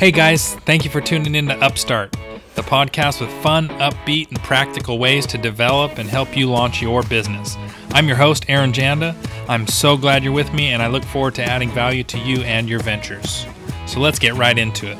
Hey guys, thank you for tuning in to Upstart, the podcast with fun, upbeat, and practical ways to develop and help you launch your business. I'm your host, Aaron Janda. I'm so glad you're with me, and I look forward to adding value to you and your ventures. So let's get right into it.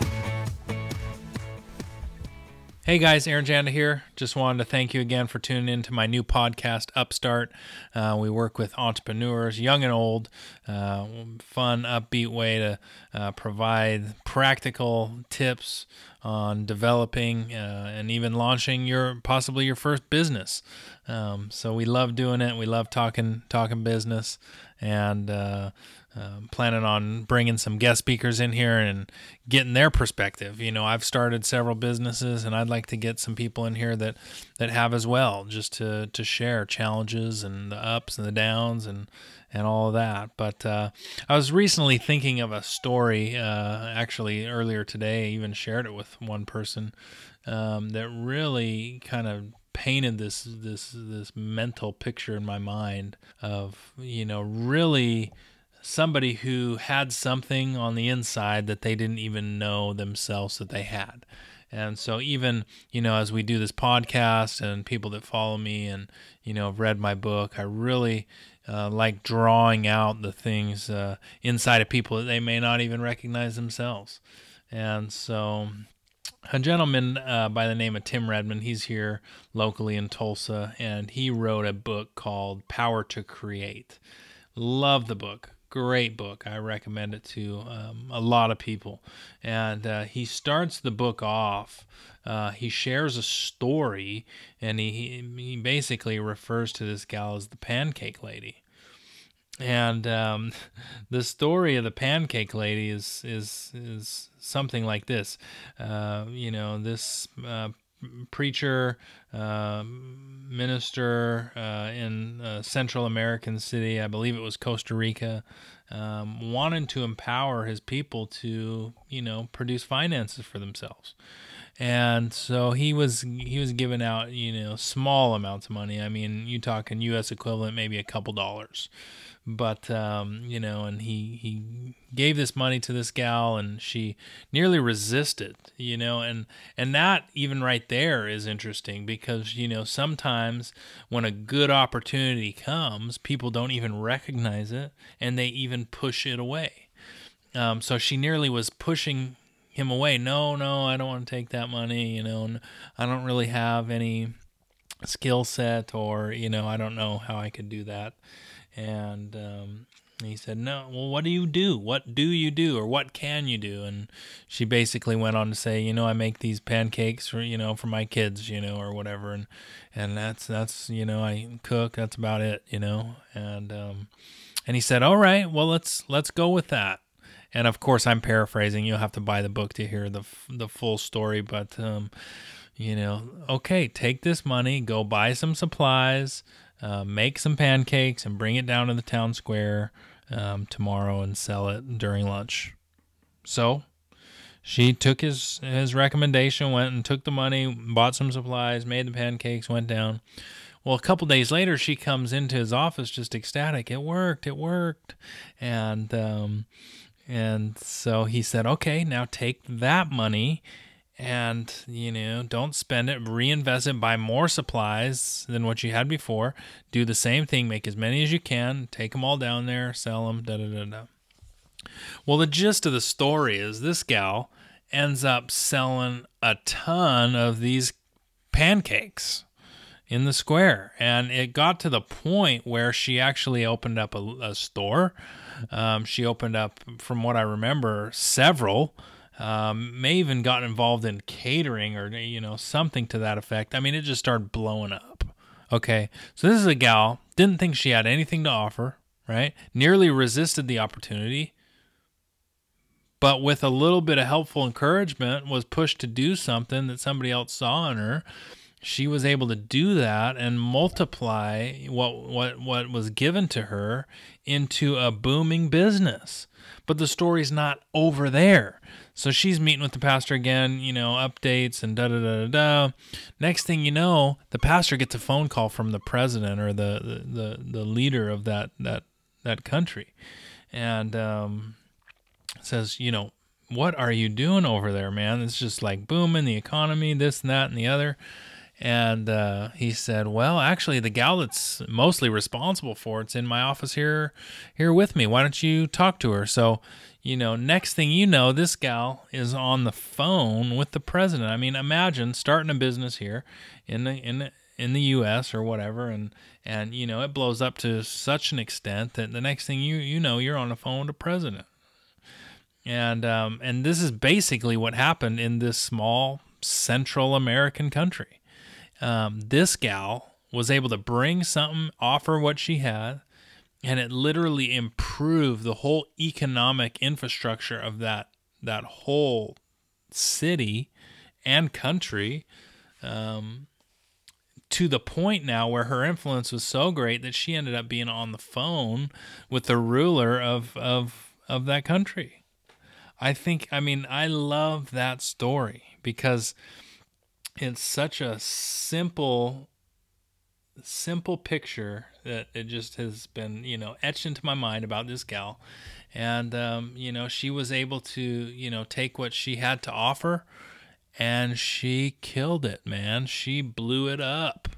Hey guys, Aaron Janda here. Just wanted to thank you again for tuning in to my new podcast, Upstart. Uh, we work with entrepreneurs, young and old, uh, fun, upbeat way to uh, provide practical tips on developing uh, and even launching your possibly your first business. Um, so we love doing it. We love talking talking business and uh, um, planning on bringing some guest speakers in here and getting their perspective. You know, I've started several businesses, and I'd like to get some people in here that that have as well, just to to share challenges and the ups and the downs and and all of that. But uh, I was recently thinking of a story, uh, actually earlier today. I even shared it with one person um, that really kind of painted this this this mental picture in my mind of you know really somebody who had something on the inside that they didn't even know themselves that they had. And so even, you know, as we do this podcast and people that follow me and, you know, have read my book, I really uh, like drawing out the things uh, inside of people that they may not even recognize themselves. And so a gentleman uh, by the name of Tim Redmond, he's here locally in Tulsa, and he wrote a book called Power to Create. Love the book great book. I recommend it to um, a lot of people. And uh, he starts the book off. Uh, he shares a story, and he he basically refers to this gal as the Pancake Lady. And um, the story of the Pancake Lady is is is something like this. Uh, you know, this uh, preacher, uh, minister uh, in a Central American city, I believe it was Costa Rica, um, wanted to empower his people to, you know, produce finances for themselves. And so he was he was giving out, you know, small amounts of money. I mean, you talking U.S. equivalent, maybe a couple dollars but um, you know, and he he gave this money to this gal, and she nearly resisted, you know, and and that even right there is interesting because you know sometimes when a good opportunity comes, people don't even recognize it, and they even push it away. Um, so she nearly was pushing him away. No, no, I don't want to take that money. You know, I don't really have any skill set, or you know, I don't know how I could do that. And um, he said, No, well, what do you do? What do you do? Or what can you do? And she basically went on to say, You know, I make these pancakes for, you know, for my kids, you know, or whatever. And, and that's, that's, you know, I cook. That's about it, you know. And, um, and he said, All right, well, let's, let's go with that. And of course, I'm paraphrasing. You'll have to buy the book to hear the, the full story. But, um, you know, okay, take this money, go buy some supplies, uh, make some pancakes and bring it down to the town square um, tomorrow and sell it during lunch. So she took his his recommendation, went and took the money, bought some supplies, made the pancakes, went down. Well, a couple days later, she comes into his office just ecstatic. It worked. It worked. And um, and so he said, "Okay, now take that money and you know don't spend it. Reinvest it. Buy more supplies than what you had before. Do the same thing. Make as many as you can. Take them all down there. Sell them da da da da. Well the gist of the story is this gal ends up selling a ton of these pancakes in the square. And it got to the point where she actually opened up a, a store. Um, she opened up from what i remember several um, may even got involved in catering or you know something to that effect. I mean, it just started blowing up. Okay, so this is a gal didn't think she had anything to offer, right? Nearly resisted the opportunity, but with a little bit of helpful encouragement, was pushed to do something that somebody else saw in her. She was able to do that and multiply what what what was given to her into a booming business. But the story's not over there so she's meeting with the pastor again, you know, updates and da da da da da. Next thing you know, the pastor gets a phone call from the president or the the, the, leader of that that that country, and um, says, you know, what are you doing over there, man? It's just like booming the economy, this and that and the other. And uh, he said, "Well, actually, the gal that's mostly responsible for it's in my office here, here with me. Why don't you talk to her?" So, you know, next thing you know, this gal is on the phone with the president. I mean, imagine starting a business here in the in in the U.S. or whatever, and and you know, it blows up to such an extent that the next thing you you know, you're on the phone with the president. And um, and this is basically what happened in this small Central American country um, this gal was able to bring something, offer what she had, and it literally improved the whole economic infrastructure of that that whole city and country um, to the point now where her influence was so great that she ended up being on the phone with the ruler of of of that country. I think I mean I love that story because it's such a simple simple picture that it just has been you know etched into my mind about this gal. And um, you know she was able to you know take what she had to offer and she killed it man. She blew it up.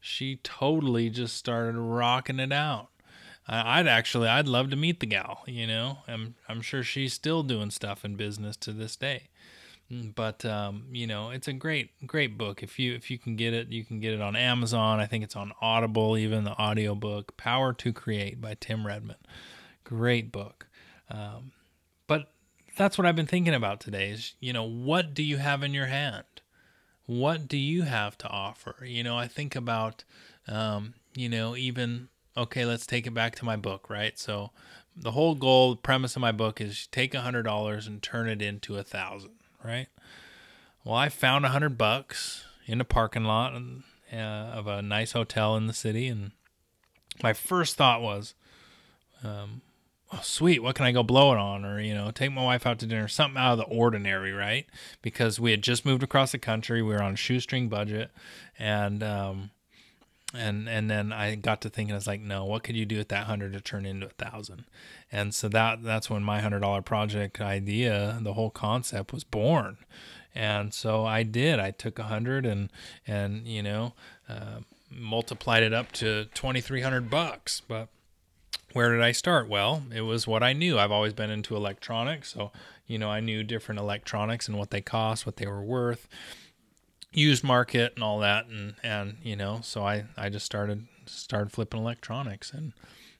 She totally just started rocking it out. I'd actually I'd love to meet the gal you know? I'm I'm sure she's still doing stuff in business to this day but um, you know it's a great great book. If you if you can get it you can get it on amazon. I think it's on audible even the audiobook power to create by tim redmond. Great book. Um, but that's what i've been thinking about today is you know what do you have in your hand? What do you have to offer? You know i think about um, you know even okay let's take it back to my book right? So the whole goal premise of my book is take a hundred dollars and turn it into a thousand right? Well, I found a hundred bucks in a parking lot uh, of a nice hotel in the city, and my first thought was, um, oh, sweet, what can I go blow it on? Or, you know, take my wife out to dinner, something out of the ordinary, right? Because we had just moved across the country. We were on a shoestring budget. And, um, and and then I got to thinking, I was like, no, what could you do with that hundred to turn into a thousand? And so that that's when my hundred dollar project idea, the whole concept was born. And so I did. I took a hundred and and you know uh, multiplied it up to twenty three hundred bucks. But where did I start? Well, it was what I knew. I've always been into electronics, so you know I knew different electronics and what they cost, what they were worth used market and all that and and you know so i i just started started flipping electronics and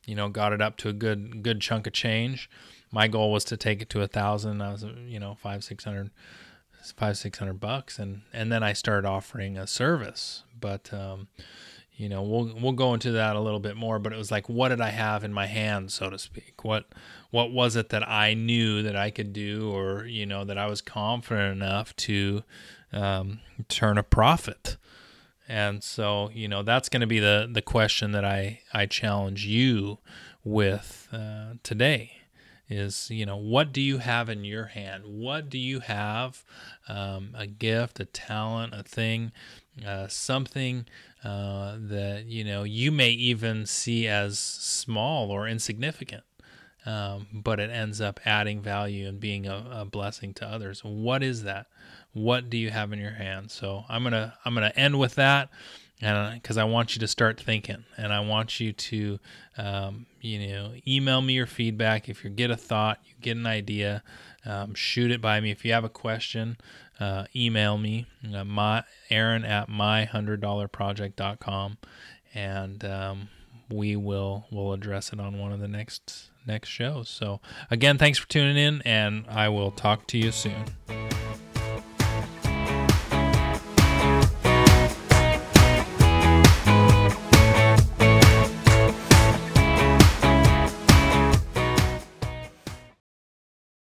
you know got it up to a good good chunk of change. My goal was to take it to a thousand. I was you know five six hundred five six hundred bucks and and then i started offering a service. But um you know we'll we'll go into that a little bit more but it was like what did i have in my hand so to speak what what was it that i knew that i could do or you know that i was confident enough to um, turn a profit. And so, you know, that's going to be the, the question that I, I challenge you with uh, today is, you know, what do you have in your hand? What do you have? Um, a gift, a talent, a thing, uh, something uh, that, you know, you may even see as small or insignificant. Um, but it ends up adding value and being a, a blessing to others. What is that? what do you have in your hand? so i'm gonna i'm gonna end with that because i want you to start thinking and i want you to um, you know email me your feedback. If you get a thought you get an idea um, shoot it by me. If you have a question uh, email me uh, my aaron at my hundred dollar project.com and um, we will will address it on one of the next next shows. So again thanks for tuning in and i will talk to you soon